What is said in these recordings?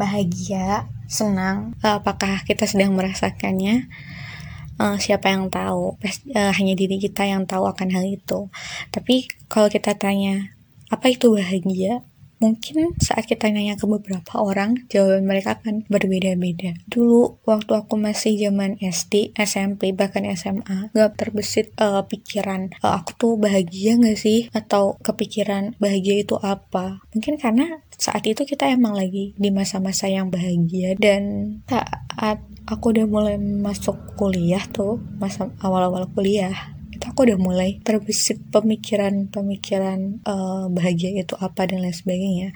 bahagia, senang, apakah kita sedang merasakannya? Uh, siapa yang tahu? Uh, hanya diri kita yang tahu akan hal itu. Tapi kalau kita tanya, apa itu bahagia? Mungkin saat kita nanya ke beberapa orang, jawaban mereka akan berbeda-beda. Dulu, waktu aku masih zaman SD, SMP, bahkan SMA, gak terbesit uh, pikiran, uh, aku tuh bahagia gak sih? Atau kepikiran bahagia itu apa? Mungkin karena saat itu kita emang lagi di masa-masa yang bahagia dan saat aku udah mulai masuk kuliah tuh, masa awal-awal kuliah, aku udah mulai terbesit pemikiran-pemikiran uh, bahagia itu apa dan lain sebagainya.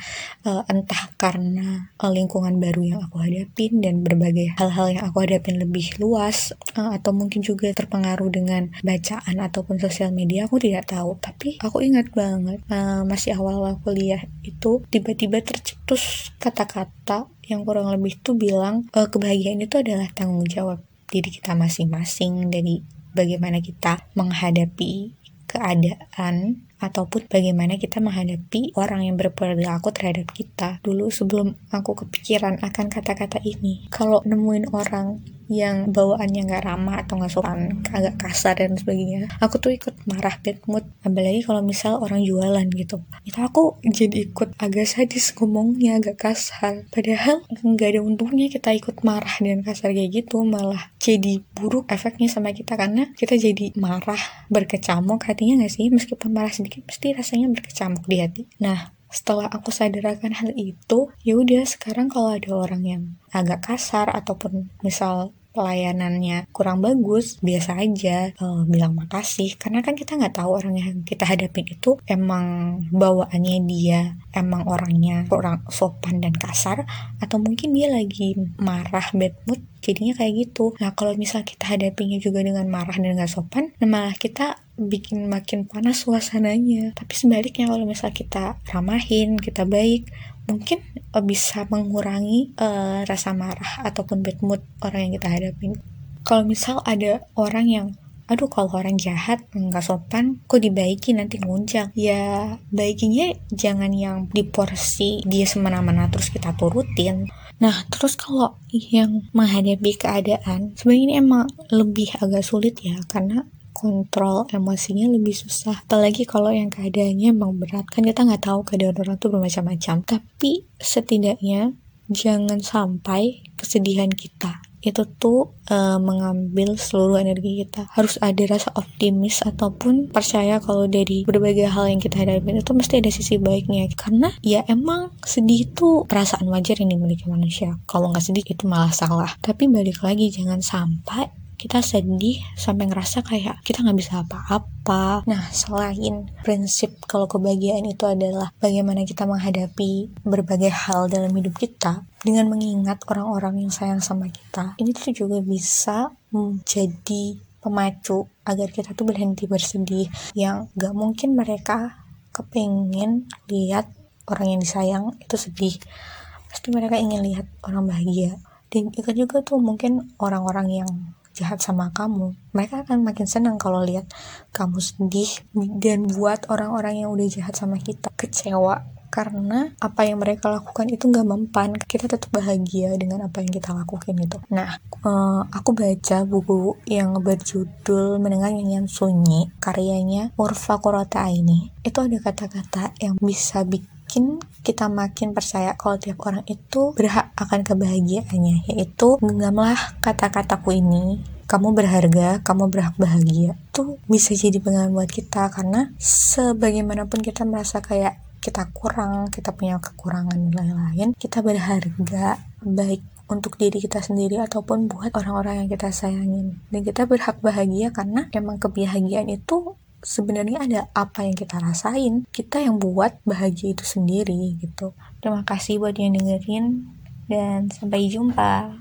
Uh, entah karena uh, lingkungan baru yang aku hadapin dan berbagai hal-hal yang aku hadapin lebih luas uh, atau mungkin juga terpengaruh dengan bacaan ataupun sosial media aku tidak tahu. Tapi aku ingat banget uh, masih awal-awal kuliah itu tiba-tiba tercetus kata-kata yang kurang lebih tuh bilang uh, kebahagiaan itu adalah tanggung jawab diri kita masing-masing dari bagaimana kita menghadapi keadaan ataupun bagaimana kita menghadapi orang yang berperilaku terhadap kita. Dulu sebelum aku kepikiran akan kata-kata ini, kalau nemuin orang yang bawaannya nggak ramah atau nggak sopan, agak kasar dan sebagainya, aku tuh ikut marah bad mood. Apalagi kalau misal orang jualan gitu, itu aku jadi ikut agak sadis ngomongnya agak kasar. Padahal nggak ada untungnya kita ikut marah dan kasar kayak gitu, malah jadi buruk efeknya sama kita karena kita jadi marah berkecamuk hatinya nggak sih meskipun marah sedikit pasti rasanya berkecamuk di hati. Nah, setelah aku sadarkan hal itu, ya udah sekarang kalau ada orang yang agak kasar ataupun misal pelayanannya kurang bagus, biasa aja uh, bilang makasih. Karena kan kita nggak tahu orang yang kita hadapin itu emang bawaannya dia emang orangnya kurang sopan dan kasar atau mungkin dia lagi marah bad mood jadinya kayak gitu. Nah kalau misal kita hadapinya juga dengan marah dan gak sopan, nah malah kita bikin makin panas suasananya. Tapi sebaliknya kalau misal kita ramahin kita baik mungkin uh, bisa mengurangi uh, rasa marah ataupun bad mood orang yang kita hadapin. Kalau misal ada orang yang aduh kalau orang jahat nggak sopan kok dibaiki nanti nguncang ya baikinya jangan yang di porsi dia semena-mena terus kita turutin nah terus kalau yang menghadapi keadaan sebenarnya ini emang lebih agak sulit ya karena kontrol emosinya lebih susah. Apalagi kalau yang keadaannya emang berat. Kan kita nggak tahu keadaan orang tuh bermacam-macam. Tapi setidaknya jangan sampai kesedihan kita itu tuh uh, mengambil seluruh energi kita. Harus ada rasa optimis ataupun percaya kalau dari berbagai hal yang kita hadapi itu mesti ada sisi baiknya. Karena ya emang sedih itu perasaan wajar yang dimiliki manusia. Kalau nggak sedih itu malah salah. Tapi balik lagi jangan sampai kita sedih sampai ngerasa kayak kita nggak bisa apa-apa. Nah, selain prinsip kalau kebahagiaan itu adalah bagaimana kita menghadapi berbagai hal dalam hidup kita dengan mengingat orang-orang yang sayang sama kita, ini tuh juga bisa menjadi pemacu agar kita tuh berhenti bersedih yang gak mungkin mereka kepengen lihat orang yang disayang itu sedih pasti mereka ingin lihat orang bahagia dan itu juga tuh mungkin orang-orang yang jahat sama kamu mereka akan makin senang kalau lihat kamu sedih dan buat orang-orang yang udah jahat sama kita. Kecewa karena apa yang mereka lakukan itu nggak mempan. Kita tetap bahagia dengan apa yang kita lakukan itu nah uh, aku baca buku yang berjudul mendengar nyanyian sunyi karyanya Urfa Kurota ini itu ada kata-kata yang bisa bikin bikin kita makin percaya kalau tiap orang itu berhak akan kebahagiaannya yaitu genggamlah kata-kataku ini kamu berharga, kamu berhak bahagia itu bisa jadi pengaruh buat kita karena sebagaimanapun kita merasa kayak kita kurang, kita punya kekurangan lain-lain, kita berharga baik untuk diri kita sendiri ataupun buat orang-orang yang kita sayangin. Dan kita berhak bahagia karena emang kebahagiaan itu sebenarnya ada apa yang kita rasain kita yang buat bahagia itu sendiri gitu. Terima kasih buat yang dengerin dan sampai jumpa